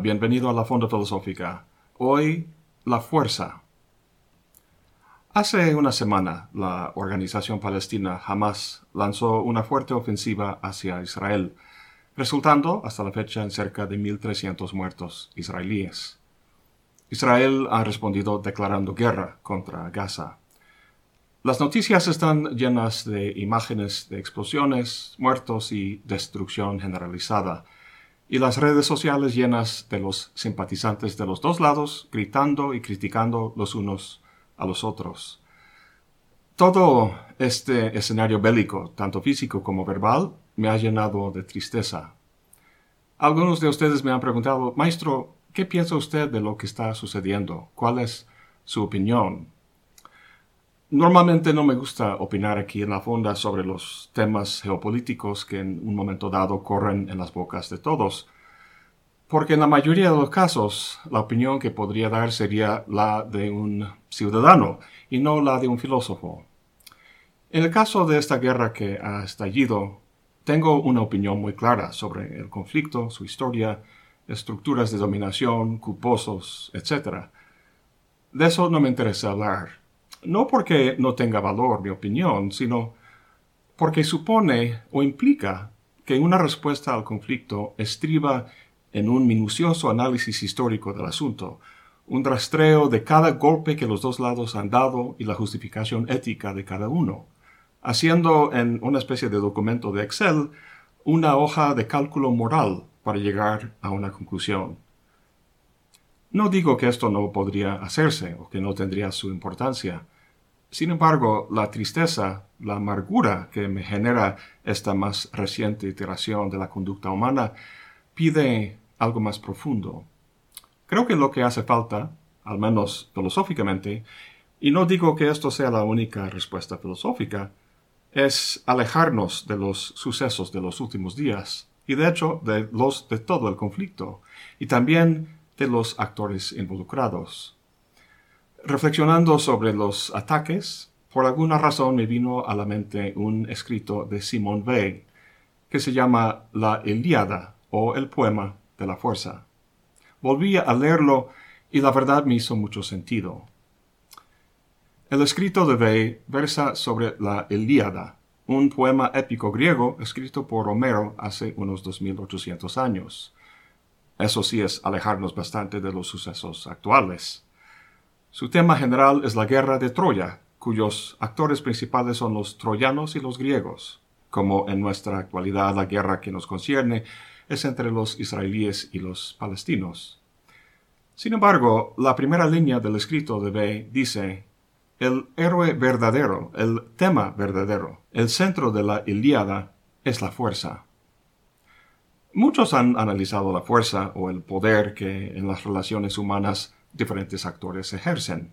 bienvenido a la Fonda Filosófica. Hoy, la fuerza. Hace una semana, la organización palestina Hamas lanzó una fuerte ofensiva hacia Israel, resultando hasta la fecha en cerca de 1.300 muertos israelíes. Israel ha respondido declarando guerra contra Gaza. Las noticias están llenas de imágenes de explosiones, muertos y destrucción generalizada, y las redes sociales llenas de los simpatizantes de los dos lados gritando y criticando los unos a los otros. Todo este escenario bélico, tanto físico como verbal, me ha llenado de tristeza. Algunos de ustedes me han preguntado, Maestro, ¿qué piensa usted de lo que está sucediendo? ¿Cuál es su opinión? Normalmente no me gusta opinar aquí en la fonda sobre los temas geopolíticos que en un momento dado corren en las bocas de todos, porque en la mayoría de los casos la opinión que podría dar sería la de un ciudadano y no la de un filósofo. En el caso de esta guerra que ha estallido, tengo una opinión muy clara sobre el conflicto, su historia, estructuras de dominación, culposos, etc. De eso no me interesa hablar no porque no tenga valor mi opinión, sino porque supone o implica que una respuesta al conflicto estriba en un minucioso análisis histórico del asunto, un rastreo de cada golpe que los dos lados han dado y la justificación ética de cada uno, haciendo en una especie de documento de Excel una hoja de cálculo moral para llegar a una conclusión. No digo que esto no podría hacerse o que no tendría su importancia. Sin embargo, la tristeza, la amargura que me genera esta más reciente iteración de la conducta humana pide algo más profundo. Creo que lo que hace falta, al menos filosóficamente, y no digo que esto sea la única respuesta filosófica, es alejarnos de los sucesos de los últimos días y de hecho de los de todo el conflicto y también de los actores involucrados. Reflexionando sobre los ataques, por alguna razón me vino a la mente un escrito de Simone Weil que se llama La Ilíada o el poema de la fuerza. Volví a leerlo y la verdad me hizo mucho sentido. El escrito de Weil versa sobre la Ilíada, un poema épico griego escrito por Homero hace unos 2800 años. Eso sí es alejarnos bastante de los sucesos actuales. Su tema general es la guerra de Troya, cuyos actores principales son los troyanos y los griegos, como en nuestra actualidad la guerra que nos concierne es entre los israelíes y los palestinos. Sin embargo, la primera línea del escrito de B dice, el héroe verdadero, el tema verdadero, el centro de la Ilíada es la fuerza. Muchos han analizado la fuerza o el poder que en las relaciones humanas diferentes actores ejercen.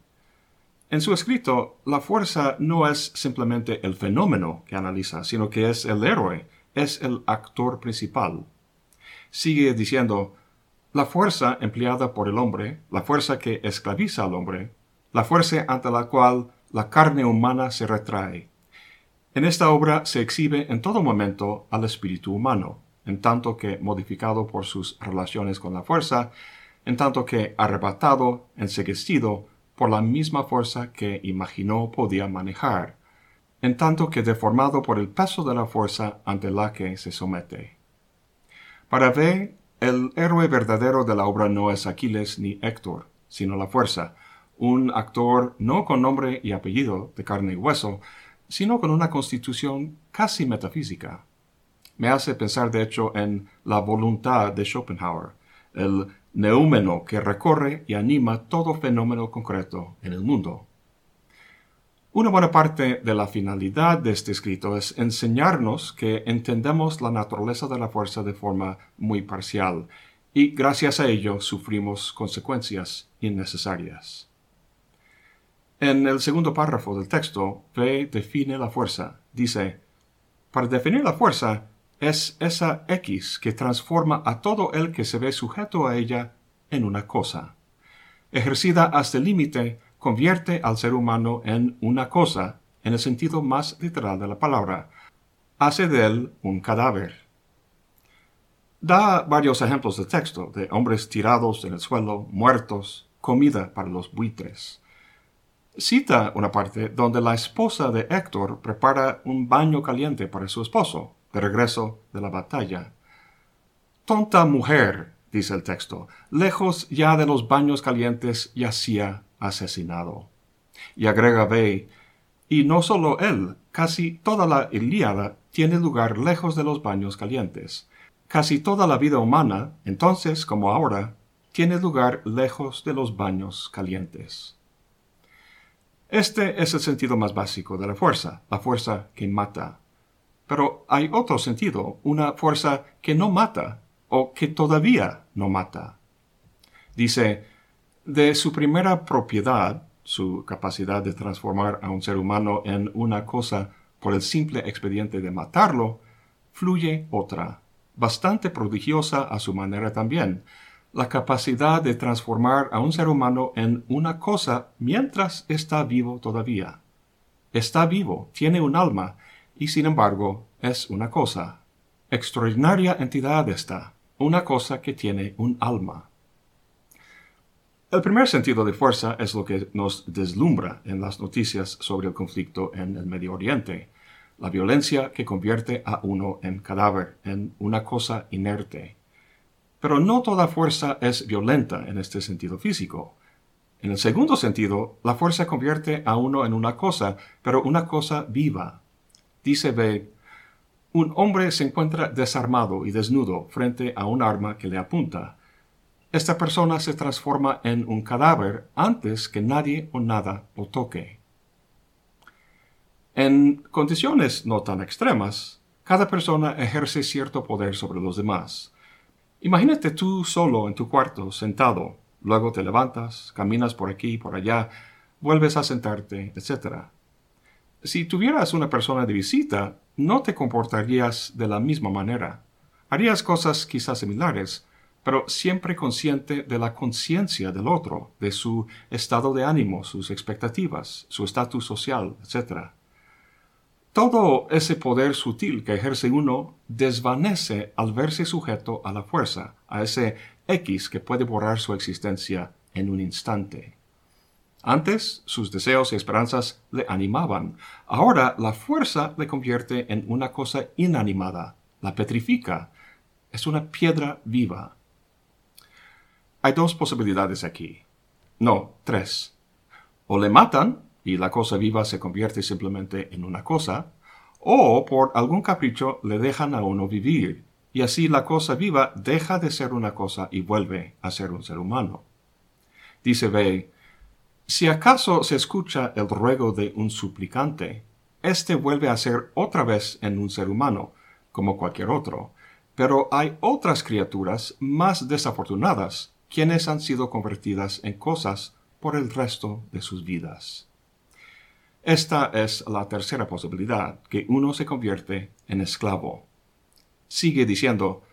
En su escrito, la fuerza no es simplemente el fenómeno que analiza, sino que es el héroe, es el actor principal. Sigue diciendo, la fuerza empleada por el hombre, la fuerza que esclaviza al hombre, la fuerza ante la cual la carne humana se retrae. En esta obra se exhibe en todo momento al espíritu humano, en tanto que, modificado por sus relaciones con la fuerza, en tanto que arrebatado, enseguecido por la misma fuerza que imaginó podía manejar, en tanto que deformado por el peso de la fuerza ante la que se somete. Para V, el héroe verdadero de la obra no es Aquiles ni Héctor, sino la fuerza, un actor no con nombre y apellido de carne y hueso, sino con una constitución casi metafísica. Me hace pensar de hecho en la voluntad de Schopenhauer, el neúmeno que recorre y anima todo fenómeno concreto en el mundo. Una buena parte de la finalidad de este escrito es enseñarnos que entendemos la naturaleza de la fuerza de forma muy parcial y gracias a ello sufrimos consecuencias innecesarias. En el segundo párrafo del texto, V define la fuerza. Dice, para definir la fuerza, es esa X que transforma a todo el que se ve sujeto a ella en una cosa. Ejercida hasta el límite, convierte al ser humano en una cosa, en el sentido más literal de la palabra. Hace de él un cadáver. Da varios ejemplos de texto de hombres tirados en el suelo, muertos, comida para los buitres. Cita una parte donde la esposa de Héctor prepara un baño caliente para su esposo, de regreso de la batalla. Tonta mujer, dice el texto, lejos ya de los baños calientes yacía asesinado. Y agrega B, y no solo él, casi toda la Ilíada tiene lugar lejos de los baños calientes. Casi toda la vida humana, entonces como ahora, tiene lugar lejos de los baños calientes. Este es el sentido más básico de la fuerza, la fuerza que mata. Pero hay otro sentido, una fuerza que no mata o que todavía no mata. Dice, de su primera propiedad, su capacidad de transformar a un ser humano en una cosa por el simple expediente de matarlo, fluye otra, bastante prodigiosa a su manera también, la capacidad de transformar a un ser humano en una cosa mientras está vivo todavía. Está vivo, tiene un alma, y sin embargo es una cosa. Extraordinaria entidad está, una cosa que tiene un alma. El primer sentido de fuerza es lo que nos deslumbra en las noticias sobre el conflicto en el Medio Oriente, la violencia que convierte a uno en cadáver, en una cosa inerte. Pero no toda fuerza es violenta en este sentido físico. En el segundo sentido, la fuerza convierte a uno en una cosa, pero una cosa viva. Dice B, un hombre se encuentra desarmado y desnudo frente a un arma que le apunta esta persona se transforma en un cadáver antes que nadie o nada lo toque. En condiciones no tan extremas, cada persona ejerce cierto poder sobre los demás. Imagínate tú solo en tu cuarto, sentado, luego te levantas, caminas por aquí y por allá, vuelves a sentarte, etc. Si tuvieras una persona de visita, no te comportarías de la misma manera. Harías cosas quizás similares, pero siempre consciente de la conciencia del otro, de su estado de ánimo, sus expectativas, su estatus social, etc. Todo ese poder sutil que ejerce uno desvanece al verse sujeto a la fuerza, a ese X que puede borrar su existencia en un instante. Antes sus deseos y esperanzas le animaban, ahora la fuerza le convierte en una cosa inanimada, la petrifica, es una piedra viva. Hay dos posibilidades aquí. No, tres. O le matan y la cosa viva se convierte simplemente en una cosa, o por algún capricho le dejan a uno vivir, y así la cosa viva deja de ser una cosa y vuelve a ser un ser humano. Dice B, si acaso se escucha el ruego de un suplicante, éste vuelve a ser otra vez en un ser humano, como cualquier otro, pero hay otras criaturas más desafortunadas quienes han sido convertidas en cosas por el resto de sus vidas. Esta es la tercera posibilidad, que uno se convierte en esclavo. Sigue diciendo,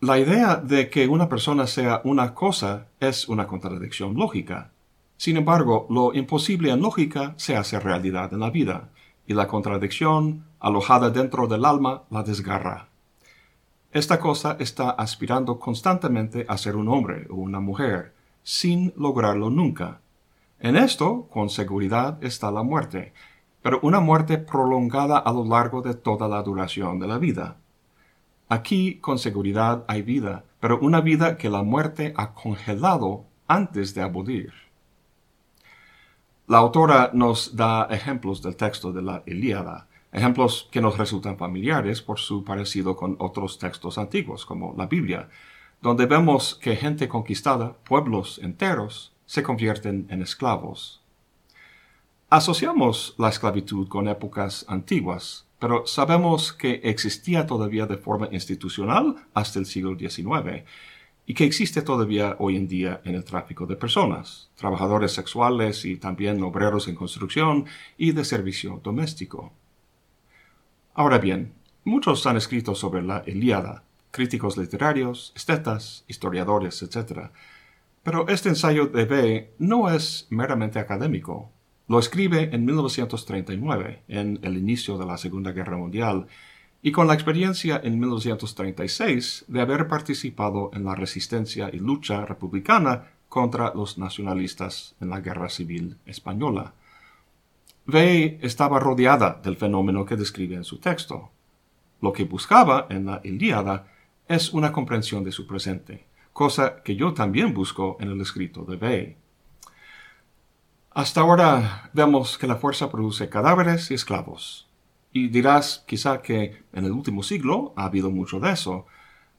la idea de que una persona sea una cosa es una contradicción lógica. Sin embargo, lo imposible en lógica se hace realidad en la vida, y la contradicción, alojada dentro del alma, la desgarra. Esta cosa está aspirando constantemente a ser un hombre o una mujer, sin lograrlo nunca. En esto, con seguridad, está la muerte, pero una muerte prolongada a lo largo de toda la duración de la vida. Aquí, con seguridad, hay vida, pero una vida que la muerte ha congelado antes de abolir. La autora nos da ejemplos del texto de la Ilíada, ejemplos que nos resultan familiares por su parecido con otros textos antiguos, como la Biblia, donde vemos que gente conquistada, pueblos enteros, se convierten en esclavos. Asociamos la esclavitud con épocas antiguas, pero sabemos que existía todavía de forma institucional hasta el siglo XIX y que existe todavía hoy en día en el tráfico de personas, trabajadores sexuales y también obreros en construcción y de servicio doméstico. Ahora bien, muchos han escrito sobre la Ilíada, críticos literarios, estetas, historiadores, etc. Pero este ensayo de B no es meramente académico. Lo escribe en 1939, en el inicio de la Segunda Guerra Mundial, y con la experiencia en 1936 de haber participado en la resistencia y lucha republicana contra los nacionalistas en la Guerra Civil Española. Vey estaba rodeada del fenómeno que describe en su texto. Lo que buscaba en la Ilíada es una comprensión de su presente, cosa que yo también busco en el escrito de Vey. Hasta ahora vemos que la fuerza produce cadáveres y esclavos. Y dirás quizá que en el último siglo ha habido mucho de eso,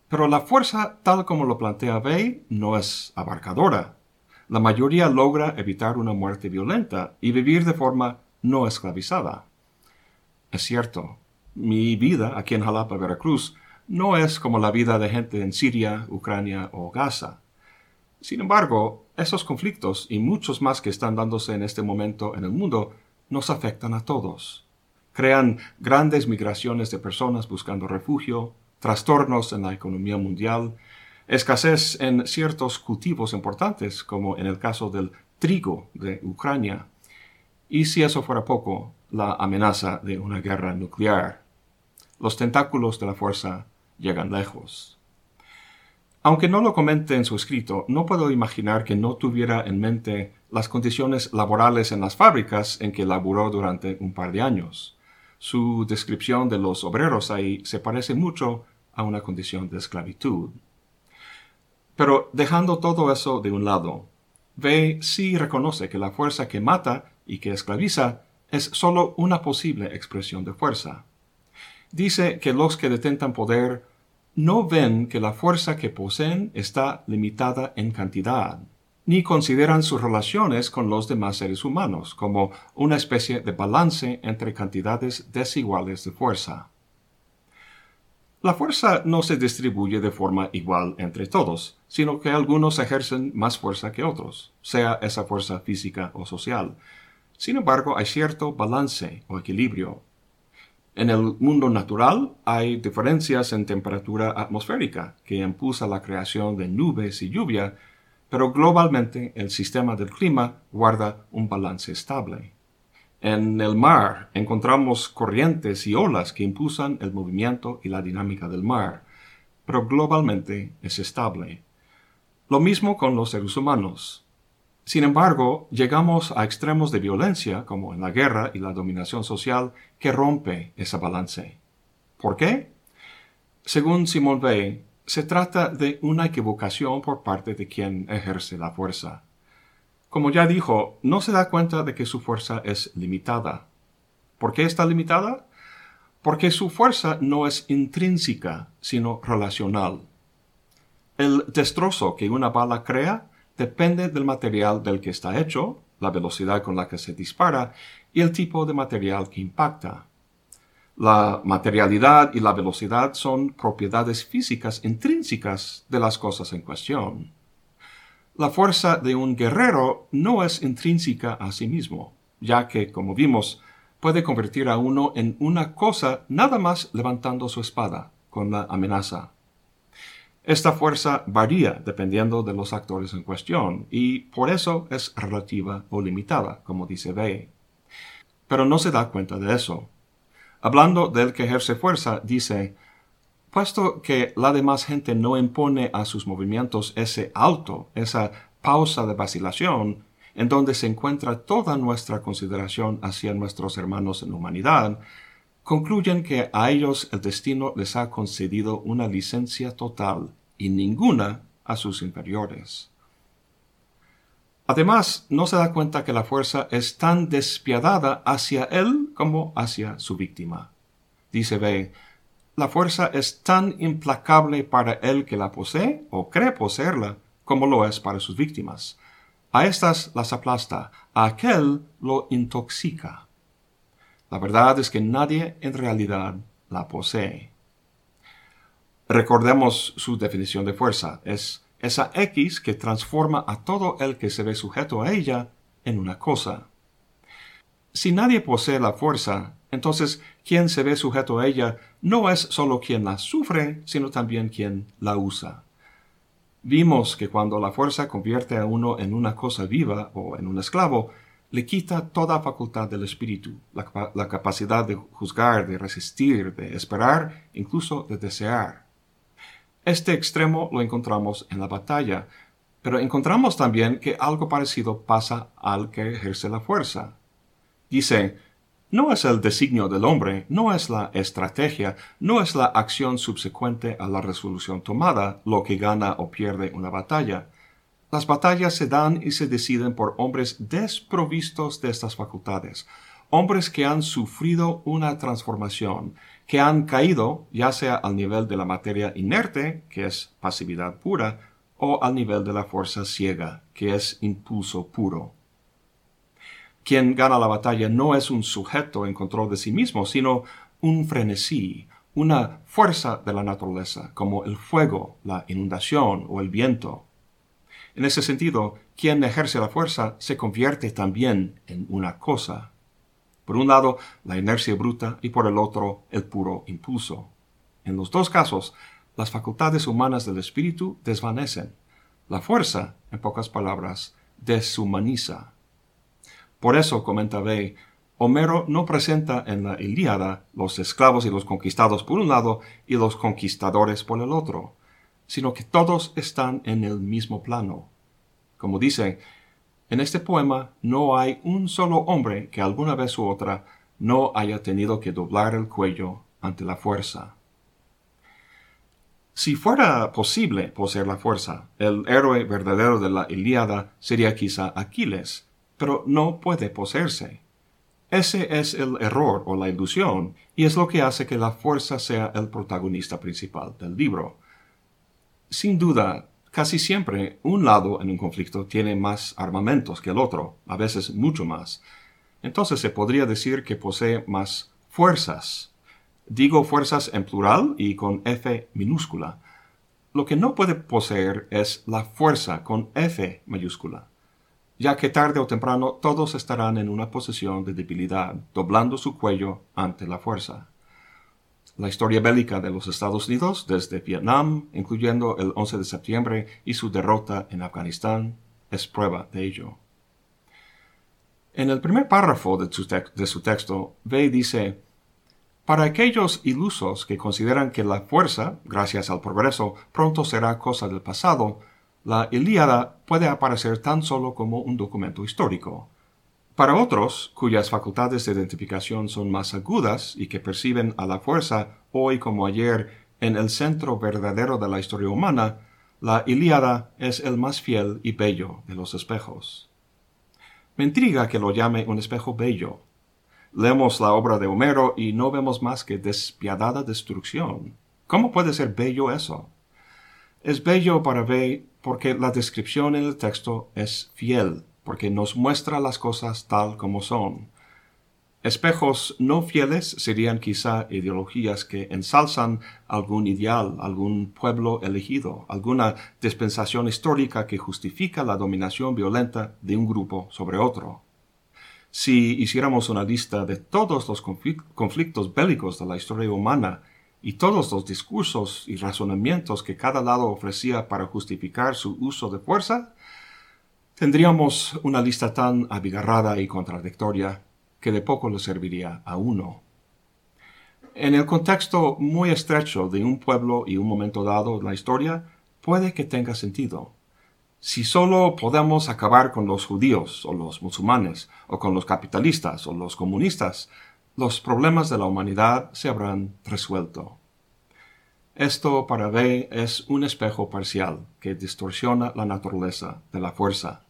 pero la fuerza tal como lo plantea Vey no es abarcadora. La mayoría logra evitar una muerte violenta y vivir de forma no esclavizada. Es cierto, mi vida aquí en Jalapa, Veracruz, no es como la vida de gente en Siria, Ucrania o Gaza. Sin embargo, esos conflictos y muchos más que están dándose en este momento en el mundo nos afectan a todos. Crean grandes migraciones de personas buscando refugio, trastornos en la economía mundial, escasez en ciertos cultivos importantes, como en el caso del trigo de Ucrania, y si eso fuera poco, la amenaza de una guerra nuclear. Los tentáculos de la fuerza llegan lejos. Aunque no lo comente en su escrito, no puedo imaginar que no tuviera en mente las condiciones laborales en las fábricas en que laboró durante un par de años. Su descripción de los obreros ahí se parece mucho a una condición de esclavitud. Pero dejando todo eso de un lado, Ve sí reconoce que la fuerza que mata y que esclaviza es sólo una posible expresión de fuerza. Dice que los que detentan poder no ven que la fuerza que poseen está limitada en cantidad, ni consideran sus relaciones con los demás seres humanos como una especie de balance entre cantidades desiguales de fuerza. La fuerza no se distribuye de forma igual entre todos, sino que algunos ejercen más fuerza que otros, sea esa fuerza física o social. Sin embargo, hay cierto balance o equilibrio en el mundo natural hay diferencias en temperatura atmosférica que impulsa la creación de nubes y lluvia, pero globalmente el sistema del clima guarda un balance estable. En el mar encontramos corrientes y olas que impulsan el movimiento y la dinámica del mar, pero globalmente es estable. Lo mismo con los seres humanos. Sin embargo, llegamos a extremos de violencia, como en la guerra y la dominación social, que rompe ese balance. ¿Por qué? Según Simone Weil, se trata de una equivocación por parte de quien ejerce la fuerza. Como ya dijo, no se da cuenta de que su fuerza es limitada. ¿Por qué está limitada? Porque su fuerza no es intrínseca, sino relacional. El destrozo que una bala crea depende del material del que está hecho, la velocidad con la que se dispara y el tipo de material que impacta. La materialidad y la velocidad son propiedades físicas intrínsecas de las cosas en cuestión. La fuerza de un guerrero no es intrínseca a sí mismo, ya que, como vimos, puede convertir a uno en una cosa nada más levantando su espada con la amenaza esta fuerza varía dependiendo de los actores en cuestión y por eso es relativa o limitada, como dice Bey. Pero no se da cuenta de eso. Hablando del que ejerce fuerza, dice, puesto que la demás gente no impone a sus movimientos ese alto, esa pausa de vacilación, en donde se encuentra toda nuestra consideración hacia nuestros hermanos en humanidad, concluyen que a ellos el destino les ha concedido una licencia total y ninguna a sus inferiores. Además, no se da cuenta que la fuerza es tan despiadada hacia él como hacia su víctima. Dice B, la fuerza es tan implacable para el que la posee o cree poseerla como lo es para sus víctimas. A estas las aplasta, a aquel lo intoxica. La verdad es que nadie en realidad la posee. Recordemos su definición de fuerza. Es esa X que transforma a todo el que se ve sujeto a ella en una cosa. Si nadie posee la fuerza, entonces quien se ve sujeto a ella no es solo quien la sufre, sino también quien la usa. Vimos que cuando la fuerza convierte a uno en una cosa viva o en un esclavo, le quita toda facultad del espíritu, la, capacidad de juzgar, de resistir, de esperar, incluso de desear. Este extremo lo encontramos en la batalla, pero encontramos también que algo parecido pasa al que ejerce la fuerza. Dice, no es el designio del hombre, no es la estrategia, no es la acción subsecuente a la resolución tomada lo que gana o pierde una batalla, las batallas se dan y se deciden por hombres desprovistos de estas facultades, hombres que han sufrido una transformación, que han caído ya sea al nivel de la materia inerte, que es pasividad pura, o al nivel de la fuerza ciega, que es impulso puro. Quien gana la batalla no es un sujeto en control de sí mismo, sino un frenesí, una fuerza de la naturaleza, como el fuego, la inundación o el viento. En ese sentido, quien ejerce la fuerza se convierte también en una cosa. Por un lado, la inercia bruta y por el otro, el puro impulso. En los dos casos, las facultades humanas del espíritu desvanecen. La fuerza, en pocas palabras, deshumaniza. Por eso, comenta Bey, Homero no presenta en la Ilíada los esclavos y los conquistados por un lado y los conquistadores por el otro sino que todos están en el mismo plano. Como dice, en este poema no hay un solo hombre que alguna vez u otra no haya tenido que doblar el cuello ante la fuerza. Si fuera posible poseer la fuerza, el héroe verdadero de la Ilíada sería quizá Aquiles, pero no puede poseerse. Ese es el error o la ilusión, y es lo que hace que la fuerza sea el protagonista principal del libro. Sin duda, casi siempre un lado en un conflicto tiene más armamentos que el otro, a veces mucho más. Entonces se podría decir que posee más fuerzas. Digo fuerzas en plural y con F minúscula. Lo que no puede poseer es la fuerza con F mayúscula, ya que tarde o temprano todos estarán en una posición de debilidad, doblando su cuello ante la fuerza. La historia bélica de los Estados Unidos desde Vietnam, incluyendo el 11 de septiembre y su derrota en Afganistán, es prueba de ello. En el primer párrafo de su, texto, Vey dice, Para aquellos ilusos que consideran que la fuerza, gracias al progreso, pronto será cosa del pasado, la Ilíada puede aparecer tan solo como un documento histórico, para otros, cuyas facultades de identificación son más agudas y que perciben a la fuerza, hoy como ayer, en el centro verdadero de la historia humana, la Ilíada es el más fiel y bello de los espejos. Me intriga que lo llame un espejo bello. Leemos la obra de Homero y no vemos más que despiadada destrucción. ¿Cómo puede ser bello eso? Es bello para ver porque la descripción en el texto es fiel porque nos muestra las cosas tal como son. Espejos no fieles serían quizá ideologías que ensalzan algún ideal, algún pueblo elegido, alguna dispensación histórica que justifica la dominación violenta de un grupo sobre otro. Si hiciéramos una lista de todos los conflictos bélicos de la historia humana y todos los discursos y razonamientos que cada lado ofrecía para justificar su uso de fuerza, tendríamos una lista tan abigarrada y contradictoria que de poco le serviría a uno. En el contexto muy estrecho de un pueblo y un momento dado en la historia, puede que tenga sentido. Si solo podemos acabar con los judíos o los musulmanes, o con los capitalistas o los comunistas, los problemas de la humanidad se habrán resuelto. Esto para B es un espejo parcial que distorsiona la naturaleza de la fuerza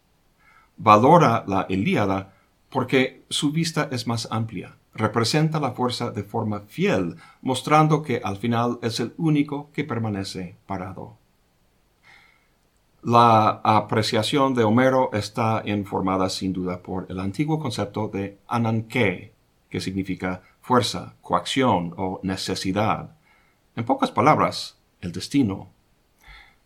valora la Ilíada porque su vista es más amplia, representa la fuerza de forma fiel, mostrando que al final es el único que permanece parado. La apreciación de Homero está informada sin duda por el antiguo concepto de ananke, que significa fuerza, coacción o necesidad. En pocas palabras, el destino.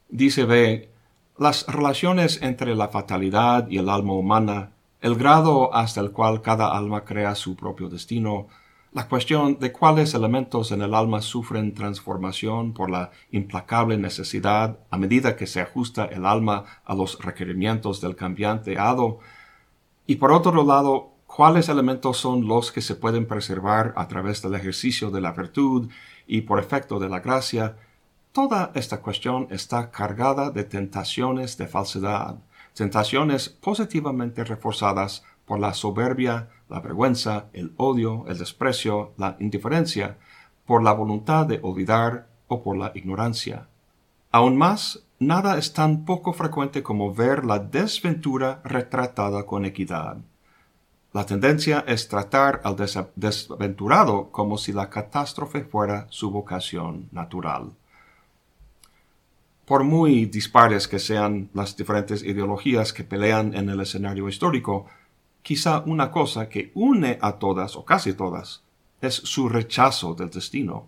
Dice B las relaciones entre la fatalidad y el alma humana, el grado hasta el cual cada alma crea su propio destino, la cuestión de cuáles elementos en el alma sufren transformación por la implacable necesidad a medida que se ajusta el alma a los requerimientos del cambiante hado, Y por otro lado, cuáles elementos son los que se pueden preservar a través del ejercicio de la virtud y por efecto de la gracia, toda esta cuestión está cargada de tentaciones de falsedad, tentaciones positivamente reforzadas por la soberbia, la vergüenza, el odio, el desprecio, la indiferencia, por la voluntad de olvidar o por la ignorancia. Aún más, nada es tan poco frecuente como ver la desventura retratada con equidad. La tendencia es tratar al desventurado como si la catástrofe fuera su vocación natural. Por muy dispares que sean las diferentes ideologías que pelean en el escenario histórico, quizá una cosa que une a todas o casi todas es su rechazo del destino.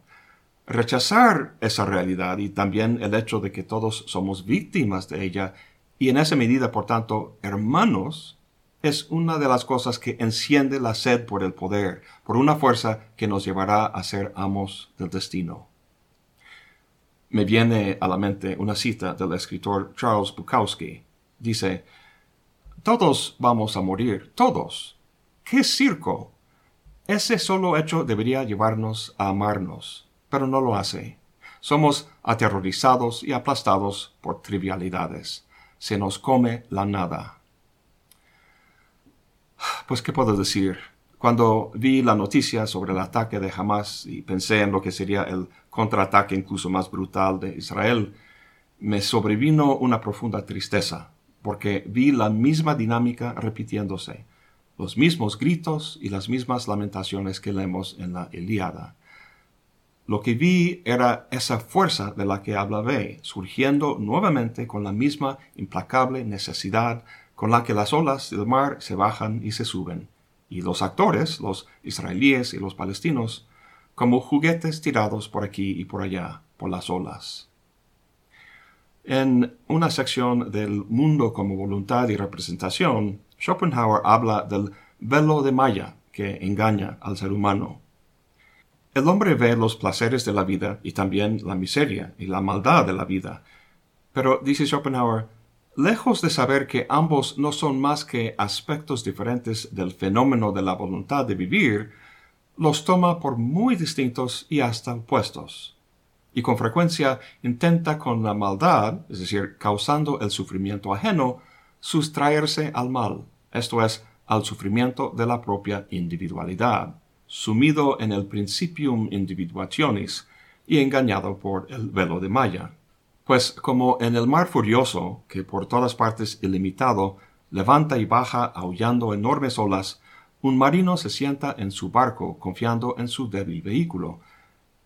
Rechazar esa realidad y también el hecho de que todos somos víctimas de ella y en esa medida, por tanto, hermanos, es una de las cosas que enciende la sed por el poder, por una fuerza que nos llevará a ser amos del destino. Me viene a la mente una cita del escritor Charles Bukowski. Dice, Todos vamos a morir, todos. ¡Qué circo! Ese solo hecho debería llevarnos a amarnos, pero no lo hace. Somos aterrorizados y aplastados por trivialidades. Se nos come la nada. Pues, ¿qué puedo decir? Cuando vi la noticia sobre el ataque de Hamas y pensé en lo que sería el contraataque incluso más brutal de Israel, me sobrevino una profunda tristeza, porque vi la misma dinámica repitiéndose, los mismos gritos y las mismas lamentaciones que leemos en la Ilíada. Lo que vi era esa fuerza de la que habla B, surgiendo nuevamente con la misma implacable necesidad con la que las olas del mar se bajan y se suben, y los actores, los israelíes y los palestinos, como juguetes tirados por aquí y por allá por las olas. En una sección del Mundo como voluntad y representación, Schopenhauer habla del velo de malla que engaña al ser humano. El hombre ve los placeres de la vida y también la miseria y la maldad de la vida, pero, dice Schopenhauer, lejos de saber que ambos no son más que aspectos diferentes del fenómeno de la voluntad de vivir, los toma por muy distintos y hasta opuestos. Y con frecuencia intenta con la maldad, es decir, causando el sufrimiento ajeno, sustraerse al mal, esto es, al sufrimiento de la propia individualidad, sumido en el principium individuationis y engañado por el velo de Maya. Pues como en el mar furioso, que por todas partes ilimitado levanta y baja aullando enormes olas, un marino se sienta en su barco confiando en su débil vehículo.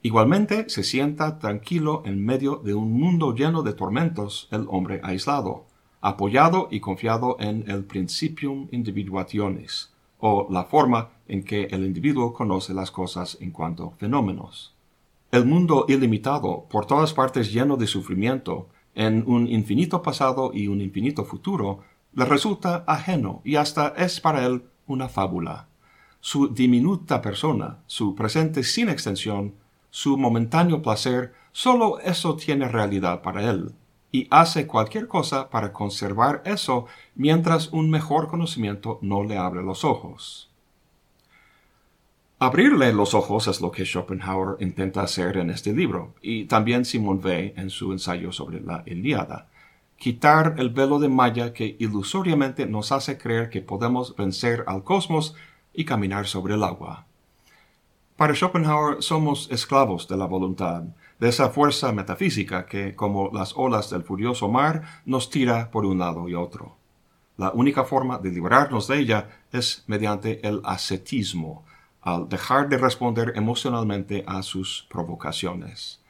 Igualmente se sienta tranquilo en medio de un mundo lleno de tormentos el hombre aislado, apoyado y confiado en el principium individuationis, o la forma en que el individuo conoce las cosas en cuanto fenómenos. El mundo ilimitado, por todas partes lleno de sufrimiento, en un infinito pasado y un infinito futuro, le resulta ajeno y hasta es para él una fábula. Su diminuta persona, su presente sin extensión, su momentáneo placer, sólo eso tiene realidad para él, y hace cualquier cosa para conservar eso mientras un mejor conocimiento no le abre los ojos. Abrirle los ojos es lo que Schopenhauer intenta hacer en este libro, y también Simon Weil en su ensayo sobre la Ilíada. Quitar el velo de malla que ilusoriamente nos hace creer que podemos vencer al cosmos y caminar sobre el agua. Para Schopenhauer somos esclavos de la voluntad, de esa fuerza metafísica que, como las olas del furioso mar, nos tira por un lado y otro. La única forma de librarnos de ella es mediante el ascetismo, al dejar de responder emocionalmente a sus provocaciones.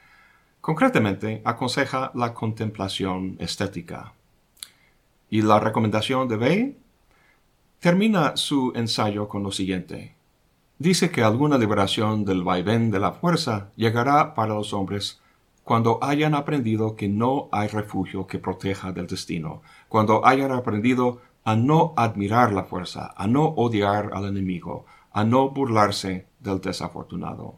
Concretamente, aconseja la contemplación estética. Y la recomendación de Bey termina su ensayo con lo siguiente. Dice que alguna liberación del vaivén de la fuerza llegará para los hombres cuando hayan aprendido que no hay refugio que proteja del destino, cuando hayan aprendido a no admirar la fuerza, a no odiar al enemigo, a no burlarse del desafortunado.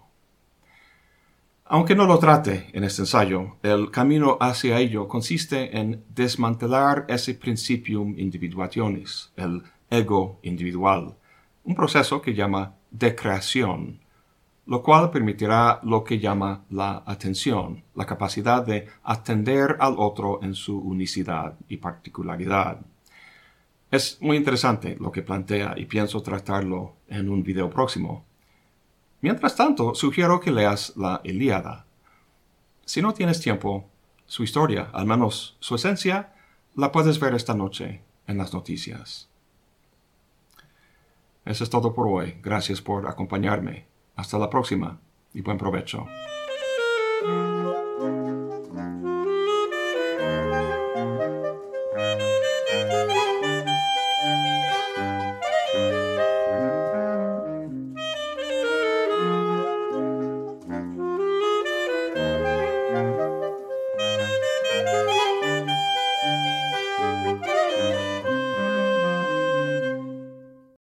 Aunque no lo trate en este ensayo, el camino hacia ello consiste en desmantelar ese principium individuationis, el ego individual, un proceso que llama decreación, lo cual permitirá lo que llama la atención, la capacidad de atender al otro en su unicidad y particularidad. Es muy interesante lo que plantea y pienso tratarlo en un video próximo. Mientras tanto, sugiero que leas la Ilíada. Si no tienes tiempo, su historia, al menos su esencia, la puedes ver esta noche en las noticias. Eso es todo por hoy. Gracias por acompañarme. Hasta la próxima y buen provecho.